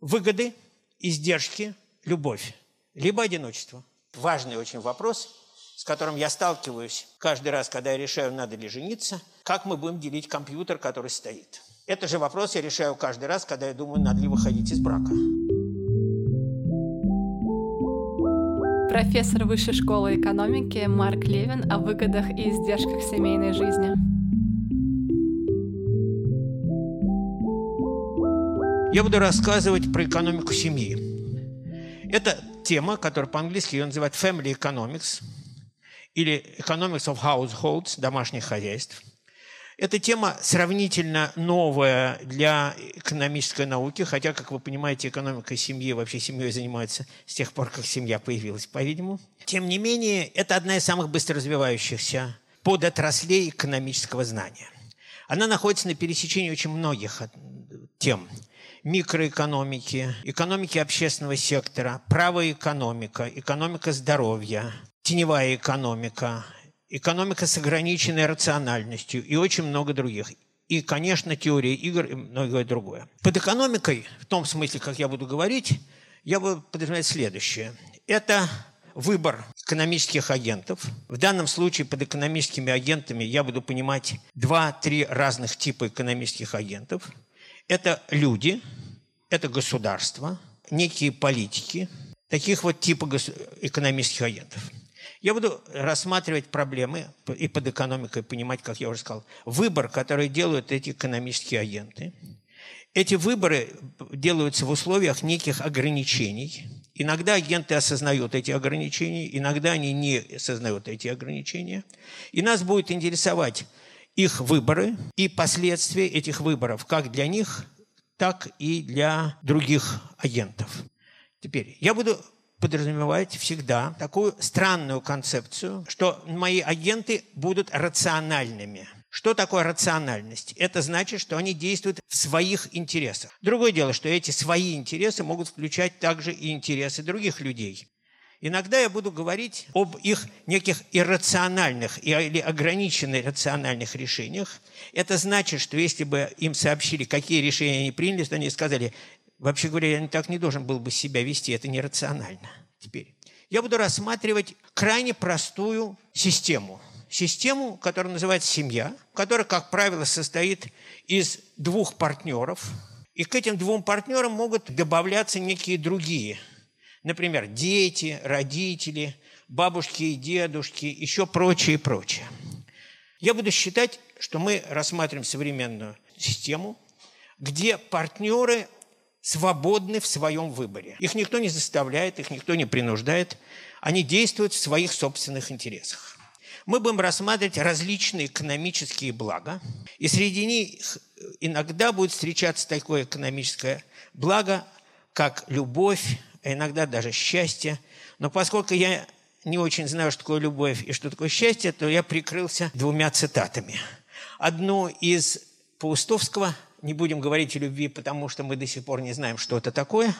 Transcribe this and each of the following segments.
Выгоды, издержки, любовь, либо одиночество. Важный очень вопрос, с которым я сталкиваюсь каждый раз, когда я решаю, надо ли жениться, как мы будем делить компьютер, который стоит. Это же вопрос я решаю каждый раз, когда я думаю, надо ли выходить из брака. Профессор Высшей школы экономики Марк Левин о выгодах и издержках семейной жизни. Я буду рассказывать про экономику семьи. Это тема, которая по-английски ее называют family economics или economics of households, домашних хозяйств. Эта тема сравнительно новая для экономической науки, хотя, как вы понимаете, экономика семьи вообще семьей занимается с тех пор, как семья появилась, по-видимому. Тем не менее, это одна из самых быстро развивающихся подотраслей экономического знания. Она находится на пересечении очень многих тем – микроэкономики, экономики общественного сектора, правая экономика, экономика здоровья, теневая экономика, экономика с ограниченной рациональностью и очень много других. И, конечно, теория игр и многое другое. Под экономикой, в том смысле, как я буду говорить, я буду подразумевать следующее. Это выбор экономических агентов. В данном случае под экономическими агентами я буду понимать два-три разных типа экономических агентов – это люди, это государство, некие политики, таких вот типа экономических агентов. Я буду рассматривать проблемы и под экономикой понимать, как я уже сказал, выбор, который делают эти экономические агенты. Эти выборы делаются в условиях неких ограничений. Иногда агенты осознают эти ограничения, иногда они не осознают эти ограничения. И нас будет интересовать их выборы и последствия этих выборов, как для них, так и для других агентов. Теперь, я буду подразумевать всегда такую странную концепцию, что мои агенты будут рациональными. Что такое рациональность? Это значит, что они действуют в своих интересах. Другое дело, что эти свои интересы могут включать также и интересы других людей. Иногда я буду говорить об их неких иррациональных или ограниченных рациональных решениях. Это значит, что если бы им сообщили, какие решения они приняли, то они сказали, вообще говоря, я так не должен был бы себя вести, это нерационально. Теперь я буду рассматривать крайне простую систему. Систему, которая называется семья, которая, как правило, состоит из двух партнеров. И к этим двум партнерам могут добавляться некие другие – Например, дети, родители, бабушки и дедушки, еще прочее и прочее. Я буду считать, что мы рассматриваем современную систему, где партнеры свободны в своем выборе. Их никто не заставляет, их никто не принуждает. Они действуют в своих собственных интересах. Мы будем рассматривать различные экономические блага, и среди них иногда будет встречаться такое экономическое благо, как любовь, а иногда даже счастье. Но поскольку я не очень знаю, что такое любовь и что такое счастье, то я прикрылся двумя цитатами. Одну из Паустовского, не будем говорить о любви, потому что мы до сих пор не знаем, что это такое.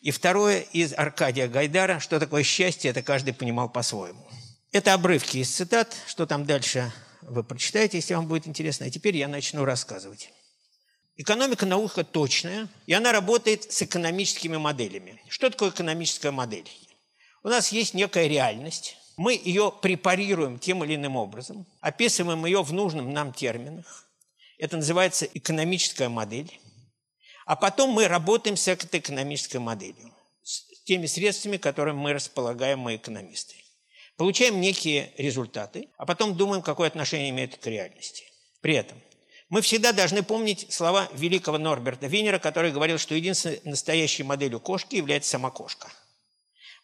И второе из Аркадия Гайдара, что такое счастье, это каждый понимал по-своему. Это обрывки из цитат, что там дальше вы прочитаете, если вам будет интересно. А теперь я начну рассказывать. Экономика наука точная, и она работает с экономическими моделями. Что такое экономическая модель? У нас есть некая реальность, мы ее препарируем тем или иным образом, описываем ее в нужном нам терминах. Это называется экономическая модель. А потом мы работаем с этой экономической моделью, с теми средствами, которыми мы располагаем, мы экономисты. Получаем некие результаты, а потом думаем, какое отношение имеет к реальности. При этом мы всегда должны помнить слова великого Норберта Винера, который говорил, что единственной настоящей моделью кошки является сама кошка.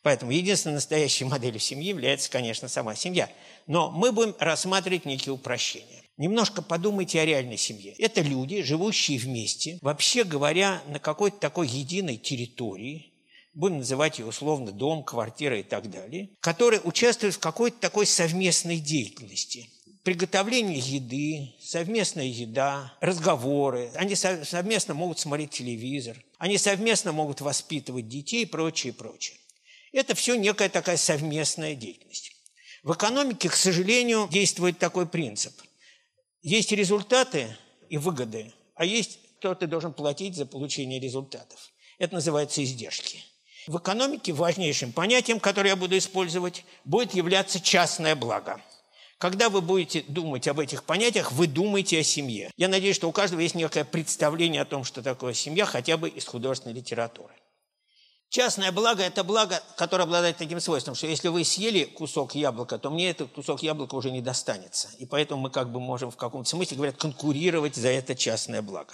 Поэтому единственной настоящей моделью семьи является, конечно, сама семья. Но мы будем рассматривать некие упрощения. Немножко подумайте о реальной семье. Это люди, живущие вместе, вообще говоря, на какой-то такой единой территории, будем называть ее условно дом, квартира и так далее, которые участвуют в какой-то такой совместной деятельности – приготовление еды, совместная еда, разговоры. Они совместно могут смотреть телевизор, они совместно могут воспитывать детей и прочее, прочее. Это все некая такая совместная деятельность. В экономике, к сожалению, действует такой принцип. Есть результаты и выгоды, а есть кто ты должен платить за получение результатов. Это называется издержки. В экономике важнейшим понятием, которое я буду использовать, будет являться частное благо. Когда вы будете думать об этих понятиях, вы думаете о семье. Я надеюсь, что у каждого есть некое представление о том, что такое семья, хотя бы из художественной литературы. Частное благо – это благо, которое обладает таким свойством, что если вы съели кусок яблока, то мне этот кусок яблока уже не достанется. И поэтому мы как бы можем в каком-то смысле, говорят, конкурировать за это частное благо.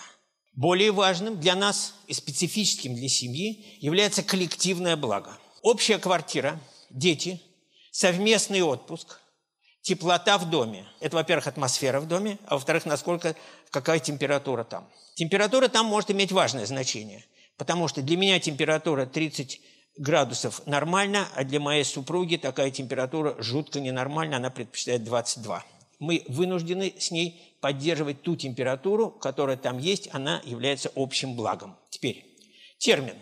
Более важным для нас и специфическим для семьи является коллективное благо. Общая квартира, дети, совместный отпуск, теплота в доме. Это, во-первых, атмосфера в доме, а во-вторых, насколько, какая температура там. Температура там может иметь важное значение, потому что для меня температура 30 градусов нормально, а для моей супруги такая температура жутко ненормальна, она предпочитает 22 мы вынуждены с ней поддерживать ту температуру, которая там есть, она является общим благом. Теперь, термин.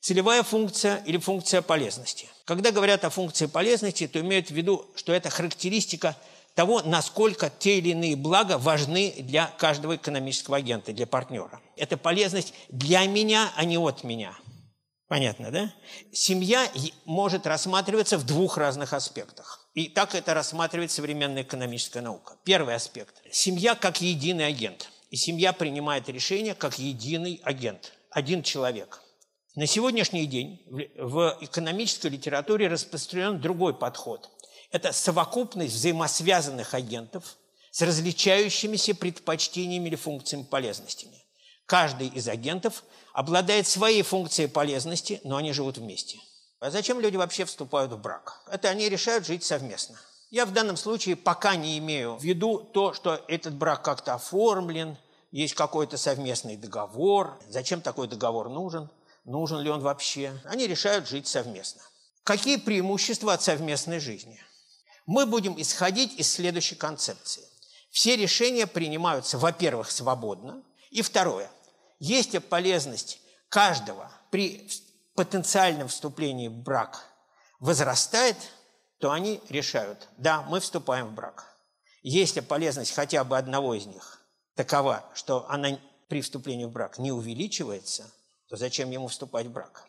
Целевая функция или функция полезности. Когда говорят о функции полезности, то имеют в виду, что это характеристика того, насколько те или иные блага важны для каждого экономического агента, для партнера. Это полезность для меня, а не от меня. Понятно, да? Семья может рассматриваться в двух разных аспектах. И так это рассматривает современная экономическая наука. Первый аспект. Семья как единый агент. И семья принимает решение как единый агент. Один человек. На сегодняшний день в экономической литературе распространен другой подход. Это совокупность взаимосвязанных агентов с различающимися предпочтениями или функциями полезностями. Каждый из агентов обладает своей функцией полезности, но они живут вместе. А зачем люди вообще вступают в брак? Это они решают жить совместно. Я в данном случае пока не имею в виду то, что этот брак как-то оформлен, есть какой-то совместный договор. Зачем такой договор нужен? Нужен ли он вообще? Они решают жить совместно. Какие преимущества от совместной жизни? Мы будем исходить из следующей концепции. Все решения принимаются, во-первых, свободно. И второе. Есть полезность каждого при потенциальном вступлении в брак возрастает, то они решают, да, мы вступаем в брак. Если полезность хотя бы одного из них такова, что она при вступлении в брак не увеличивается, то зачем ему вступать в брак?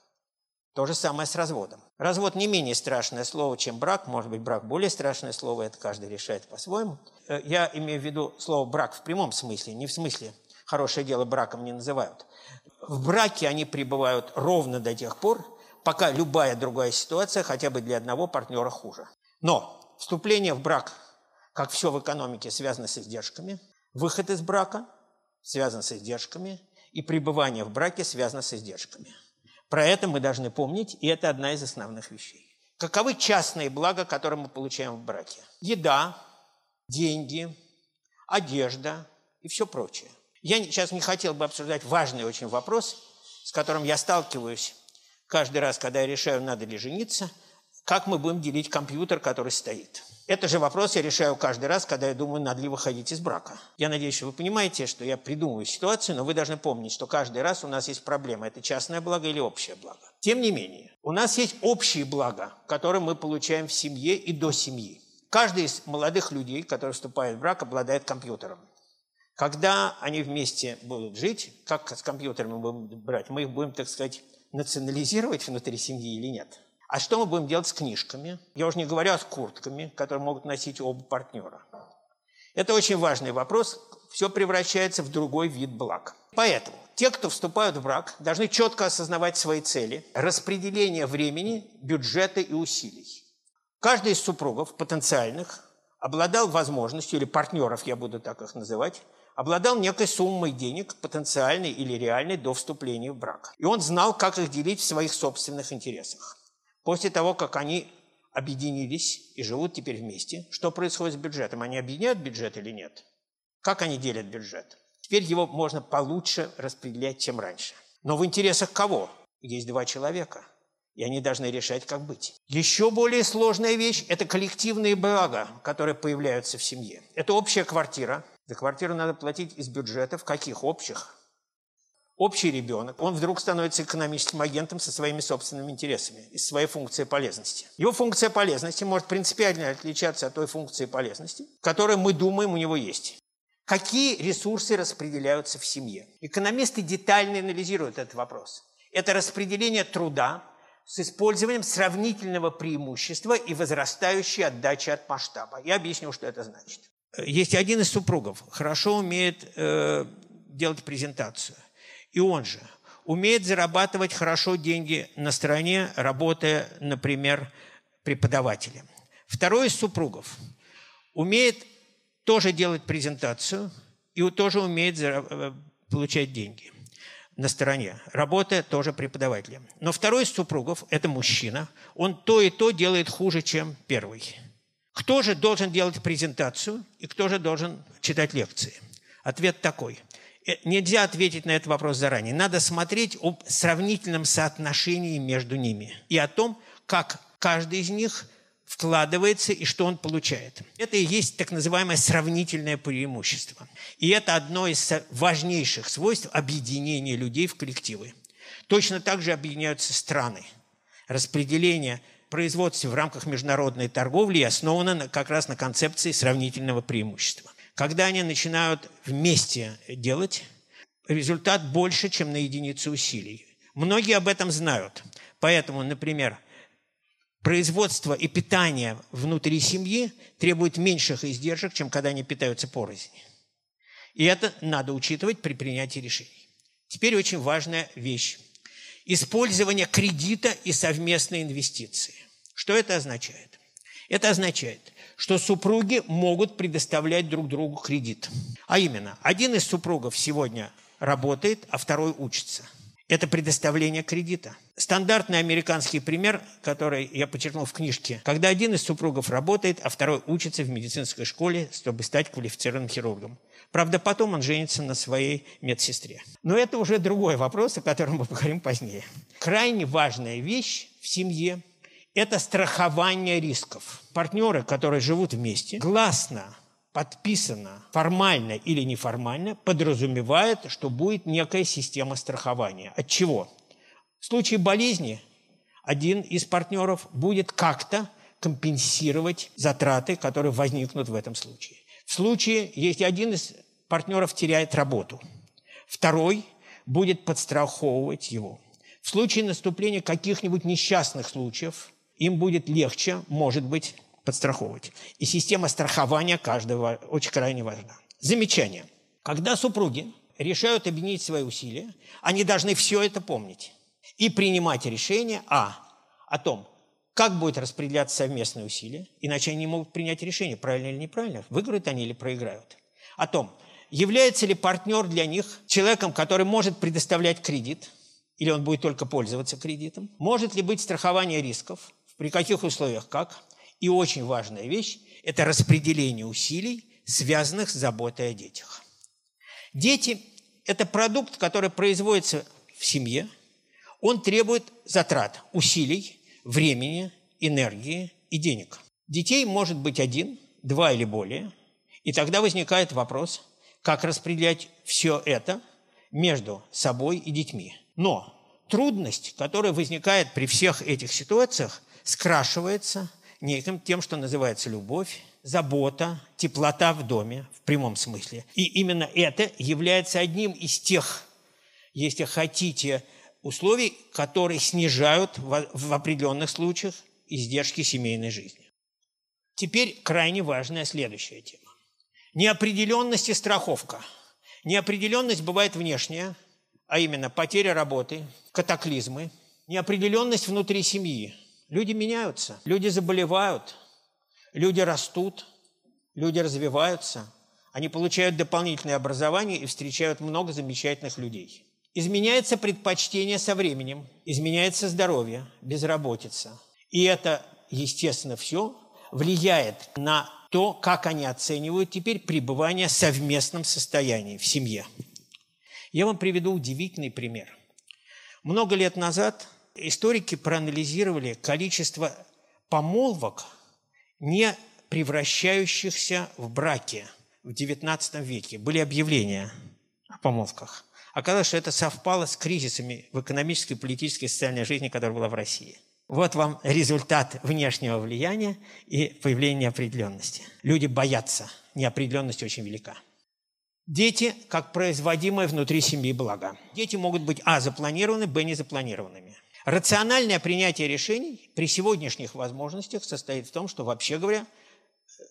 То же самое с разводом. Развод не менее страшное слово, чем брак. Может быть, брак более страшное слово, это каждый решает по-своему. Э, я имею в виду слово брак в прямом смысле, не в смысле хорошее дело браком не называют. В браке они пребывают ровно до тех пор, пока любая другая ситуация хотя бы для одного партнера хуже. Но вступление в брак, как все в экономике, связано с издержками, выход из брака связан с издержками, и пребывание в браке связано с издержками. Про это мы должны помнить, и это одна из основных вещей. Каковы частные блага, которые мы получаем в браке? Еда, деньги, одежда и все прочее. Я сейчас не хотел бы обсуждать важный очень вопрос, с которым я сталкиваюсь каждый раз, когда я решаю, надо ли жениться, как мы будем делить компьютер, который стоит. Это же вопрос я решаю каждый раз, когда я думаю, надо ли выходить из брака. Я надеюсь, что вы понимаете, что я придумываю ситуацию, но вы должны помнить, что каждый раз у нас есть проблема. Это частное благо или общее благо. Тем не менее, у нас есть общие блага, которые мы получаем в семье и до семьи. Каждый из молодых людей, который вступает в брак, обладает компьютером. Когда они вместе будут жить, как с компьютерами мы будем брать? Мы их будем, так сказать, национализировать внутри семьи или нет? А что мы будем делать с книжками? Я уже не говорю о куртками, которые могут носить оба партнера. Это очень важный вопрос. Все превращается в другой вид благ. Поэтому те, кто вступают в брак, должны четко осознавать свои цели, распределение времени, бюджета и усилий. Каждый из супругов потенциальных обладал возможностью, или партнеров, я буду так их называть, обладал некой суммой денег, потенциальной или реальной, до вступления в брак. И он знал, как их делить в своих собственных интересах. После того, как они объединились и живут теперь вместе, что происходит с бюджетом? Они объединяют бюджет или нет? Как они делят бюджет? Теперь его можно получше распределять, чем раньше. Но в интересах кого? Есть два человека, и они должны решать, как быть. Еще более сложная вещь – это коллективные блага, которые появляются в семье. Это общая квартира – за квартиру надо платить из бюджетов. Каких? Общих. Общий ребенок, он вдруг становится экономическим агентом со своими собственными интересами, из своей функции полезности. Его функция полезности может принципиально отличаться от той функции полезности, которую мы думаем у него есть. Какие ресурсы распределяются в семье? Экономисты детально анализируют этот вопрос. Это распределение труда с использованием сравнительного преимущества и возрастающей отдачи от масштаба. Я объясню, что это значит. Есть один из супругов, хорошо умеет э, делать презентацию. И он же умеет зарабатывать хорошо деньги на стороне, работая, например, преподавателем. Второй из супругов умеет тоже делать презентацию и тоже умеет э, получать деньги на стороне, работая тоже преподавателем. Но второй из супругов – это мужчина. Он то и то делает хуже, чем первый. Кто же должен делать презентацию и кто же должен читать лекции? Ответ такой. Э, нельзя ответить на этот вопрос заранее. Надо смотреть об сравнительном соотношении между ними и о том, как каждый из них вкладывается и что он получает. Это и есть так называемое сравнительное преимущество. И это одно из важнейших свойств объединения людей в коллективы. Точно так же объединяются страны. Распределение производства в рамках международной торговли основано как раз на концепции сравнительного преимущества. Когда они начинают вместе делать, результат больше, чем на единицу усилий. Многие об этом знают. Поэтому, например, производство и питание внутри семьи требует меньших издержек, чем когда они питаются порознь. И это надо учитывать при принятии решений. Теперь очень важная вещь. Использование кредита и совместной инвестиции. Что это означает? Это означает, что супруги могут предоставлять друг другу кредит. А именно, один из супругов сегодня работает, а второй учится – это предоставление кредита. Стандартный американский пример, который я подчеркнул в книжке, когда один из супругов работает, а второй учится в медицинской школе, чтобы стать квалифицированным хирургом. Правда, потом он женится на своей медсестре. Но это уже другой вопрос, о котором мы поговорим позднее. Крайне важная вещь в семье – это страхование рисков. Партнеры, которые живут вместе, гласно подписано формально или неформально, подразумевает, что будет некая система страхования. От чего? В случае болезни один из партнеров будет как-то компенсировать затраты, которые возникнут в этом случае. В случае, если один из партнеров теряет работу, второй будет подстраховывать его. В случае наступления каких-нибудь несчастных случаев им будет легче, может быть, подстраховывать. И система страхования каждого очень крайне важна. Замечание. Когда супруги решают объединить свои усилия, они должны все это помнить и принимать решение а. о том, как будет распределяться совместные усилия, иначе они не могут принять решение, правильно или неправильно, выиграют они или проиграют. О том, является ли партнер для них человеком, который может предоставлять кредит, или он будет только пользоваться кредитом, может ли быть страхование рисков, при каких условиях, как, и очень важная вещь – это распределение усилий, связанных с заботой о детях. Дети – это продукт, который производится в семье. Он требует затрат, усилий, времени, энергии и денег. Детей может быть один, два или более. И тогда возникает вопрос, как распределять все это между собой и детьми. Но трудность, которая возникает при всех этих ситуациях, скрашивается неким тем, что называется любовь, забота, теплота в доме, в прямом смысле. И именно это является одним из тех, если хотите, условий, которые снижают в определенных случаях издержки семейной жизни. Теперь крайне важная следующая тема. Неопределенность и страховка. Неопределенность бывает внешняя, а именно потеря работы, катаклизмы, неопределенность внутри семьи – Люди меняются, люди заболевают, люди растут, люди развиваются, они получают дополнительное образование и встречают много замечательных людей. Изменяется предпочтение со временем, изменяется здоровье, безработица. И это, естественно, все влияет на то, как они оценивают теперь пребывание в совместном состоянии в семье. Я вам приведу удивительный пример. Много лет назад историки проанализировали количество помолвок, не превращающихся в браки в XIX веке. Были объявления о помолвках. Оказалось, что это совпало с кризисами в экономической, политической и социальной жизни, которая была в России. Вот вам результат внешнего влияния и появления неопределенности. Люди боятся. Неопределенность очень велика. Дети как производимое внутри семьи благо. Дети могут быть а. запланированы, б. незапланированными. Рациональное принятие решений при сегодняшних возможностях состоит в том, что, вообще говоря,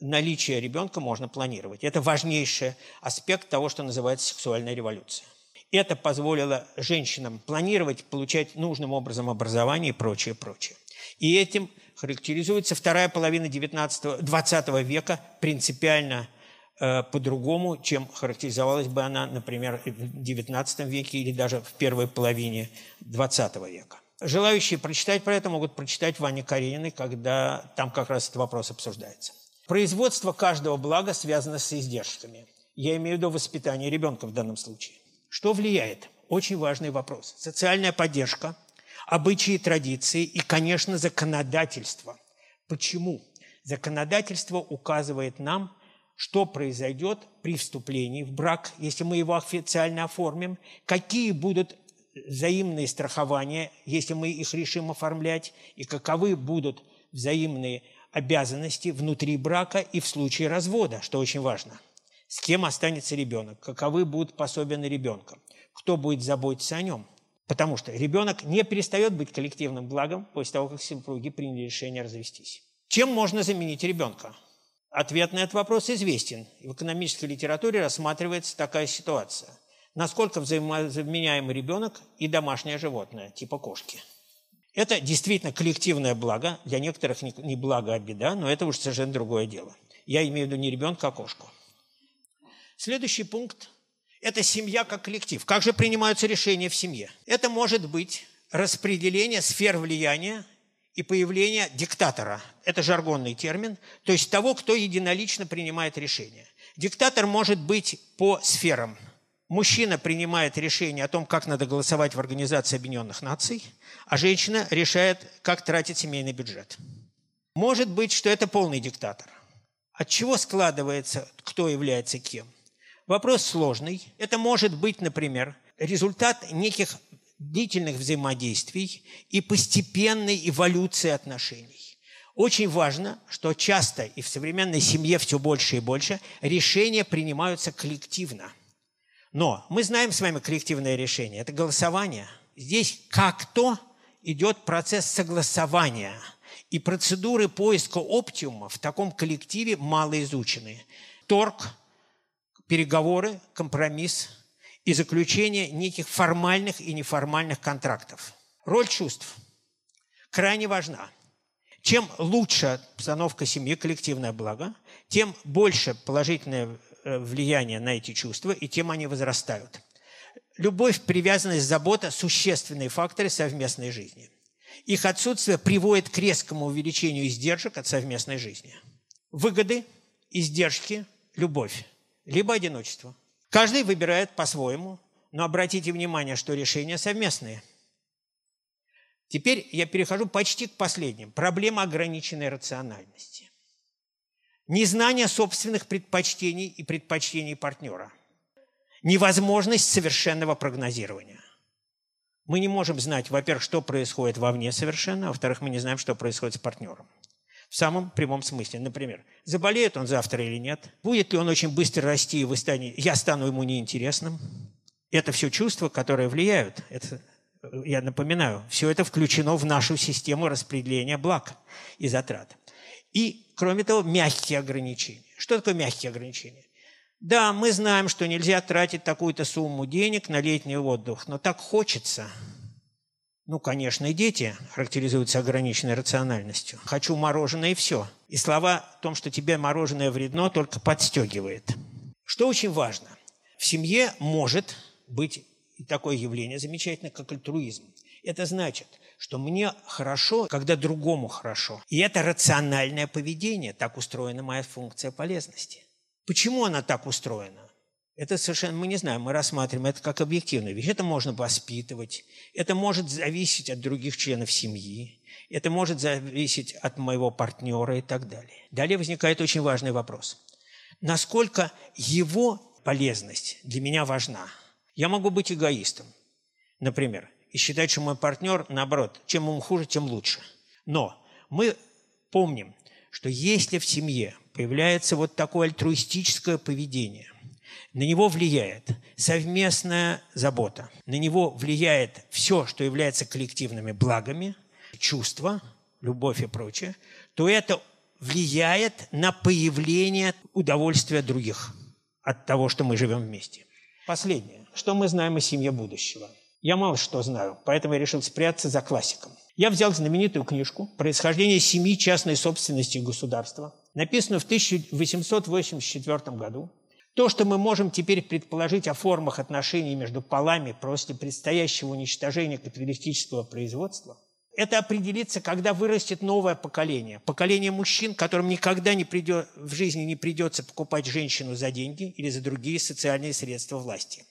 наличие ребенка можно планировать. Это важнейший аспект того, что называется сексуальная революция. Это позволило женщинам планировать, получать нужным образом образование и прочее, прочее. И этим характеризуется вторая половина 19, 20 века принципиально Э, по-другому, чем характеризовалась бы она, например, в XIX веке или даже в первой половине XX века. Желающие прочитать про это могут прочитать Ване Карениной, когда там как раз этот вопрос обсуждается. Производство каждого блага связано с издержками. Я имею в виду воспитание ребенка в данном случае. Что влияет? Очень важный вопрос. Социальная поддержка, обычаи, традиции и, конечно, законодательство. Почему? Законодательство указывает нам что произойдет при вступлении в брак, если мы его официально оформим, какие будут взаимные страхования, если мы их решим оформлять, и каковы будут взаимные обязанности внутри брака и в случае развода, что очень важно. С кем останется ребенок, каковы будут пособия на ребенка, кто будет заботиться о нем. Потому что ребенок не перестает быть коллективным благом после того, как супруги приняли решение развестись. Чем можно заменить ребенка? Ответ на этот вопрос известен. В экономической литературе рассматривается такая ситуация. Насколько взаимозаменяемый ребенок и домашнее животное, типа кошки. Это действительно коллективное благо. Для некоторых не благо, а беда, но это уже совершенно другое дело. Я имею в виду не ребенка, а кошку. Следующий пункт – это семья как коллектив. Как же принимаются решения в семье? Это может быть распределение сфер влияния и появление диктатора. Это жаргонный термин, то есть того, кто единолично принимает решения. Диктатор может быть по сферам. Мужчина принимает решение о том, как надо голосовать в Организации Объединенных Наций, а женщина решает, как тратить семейный бюджет. Может быть, что это полный диктатор. От чего складывается, кто является кем? Вопрос сложный. Это может быть, например, результат неких длительных взаимодействий и постепенной эволюции отношений. Очень важно, что часто и в современной семье все больше и больше решения принимаются коллективно. Но мы знаем с вами коллективное решение – это голосование. Здесь как-то идет процесс согласования, и процедуры поиска оптимума в таком коллективе мало изучены. Торг, переговоры, компромисс – и заключение неких формальных и неформальных контрактов. Роль чувств крайне важна. Чем лучше обстановка семьи, коллективное благо, тем больше положительное влияние на эти чувства, и тем они возрастают. Любовь, привязанность, забота – существенные факторы совместной жизни. Их отсутствие приводит к резкому увеличению издержек от совместной жизни. Выгоды, издержки, любовь, либо одиночество – Каждый выбирает по-своему, но обратите внимание, что решения совместные. Теперь я перехожу почти к последним. Проблема ограниченной рациональности. Незнание собственных предпочтений и предпочтений партнера. Невозможность совершенного прогнозирования. Мы не можем знать, во-первых, что происходит вовне совершенно, а во-вторых, мы не знаем, что происходит с партнером. В самом прямом смысле. Например, заболеет он завтра или нет? Будет ли он очень быстро расти, и вы станете, я стану ему неинтересным? Это все чувства, которые влияют. Это, я напоминаю, все это включено в нашу систему распределения благ и затрат. И, кроме того, мягкие ограничения. Что такое мягкие ограничения? Да, мы знаем, что нельзя тратить такую-то сумму денег на летний отдых, но так хочется – ну, конечно, и дети характеризуются ограниченной рациональностью. «Хочу мороженое» и все. И слова о том, что тебе мороженое вредно, только подстегивает. Что очень важно. В семье может быть такое явление замечательное, как альтруизм. Это значит, что мне хорошо, когда другому хорошо. И это рациональное поведение. Так устроена моя функция полезности. Почему она так устроена? Это совершенно, мы не знаем, мы рассматриваем это как объективную вещь. Это можно воспитывать, это может зависеть от других членов семьи, это может зависеть от моего партнера и так далее. Далее возникает очень важный вопрос. Насколько его полезность для меня важна? Я могу быть эгоистом, например, и считать, что мой партнер, наоборот, чем ему хуже, тем лучше. Но мы помним, что если в семье появляется вот такое альтруистическое поведение – На него влияет совместная забота. На него влияет все, что является коллективными благами, чувства, любовь и прочее, то это влияет на появление удовольствия других от того, что мы живем вместе. Последнее. Что мы знаем о семье будущего? Я мало что знаю, поэтому я решил спрятаться за классиком. Я взял знаменитую книжку «Происхождение семьи частной собственности государства», написанную в 1884 году. То, что мы можем теперь предположить о формах отношений между полами после предстоящего уничтожения капиталистического производства – это определится, когда вырастет новое поколение. Поколение мужчин, которым никогда не придет, в жизни не придется покупать женщину за деньги или за другие социальные средства власти.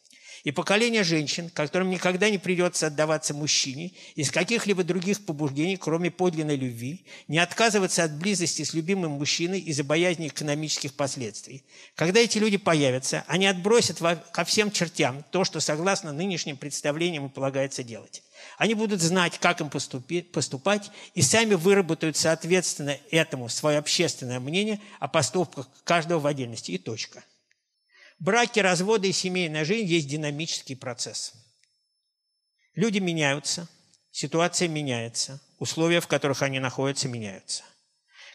И поколение женщин, которым никогда не придется отдаваться мужчине из каких-либо других побуждений, кроме подлинной любви, не отказываться от близости с любимым мужчиной из-за боязни экономических последствий. Когда эти люди появятся, они отбросят ко всем чертям то, что согласно нынешним представлениям и полагается делать. Они будут знать, как им поступать, и сами выработают соответственно этому свое общественное мнение о поступках каждого в отдельности. И точка. Браки, разводы и семейная жизнь есть динамический процесс. Люди меняются, ситуация меняется, условия, в которых они находятся, меняются.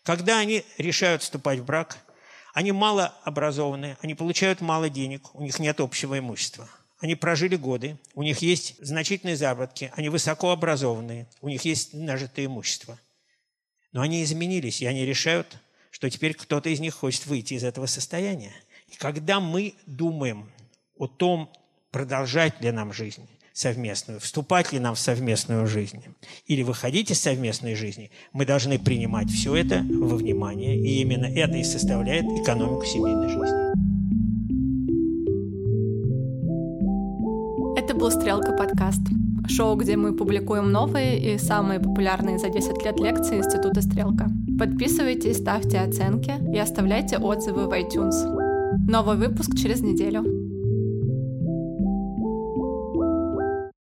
Когда они решают вступать в брак, они мало образованы, они получают мало денег, у них нет общего имущества – они прожили годы, у них есть значительные заработки, они высоко образованные, у них есть нажитое имущество. Но они изменились, и они решают, что теперь кто-то из них хочет выйти из этого состояния. И когда мы думаем о том, продолжать ли нам жизнь совместную, вступать ли нам в совместную жизнь или выходить из совместной жизни, мы должны принимать все это во внимание, и именно это и составляет экономику семейной жизни. Это был «Стрелка подкаст» — шоу, где мы публикуем новые и самые популярные за 10 лет лекции Института «Стрелка». Подписывайтесь, ставьте оценки и оставляйте отзывы в iTunes. Новый выпуск через неделю.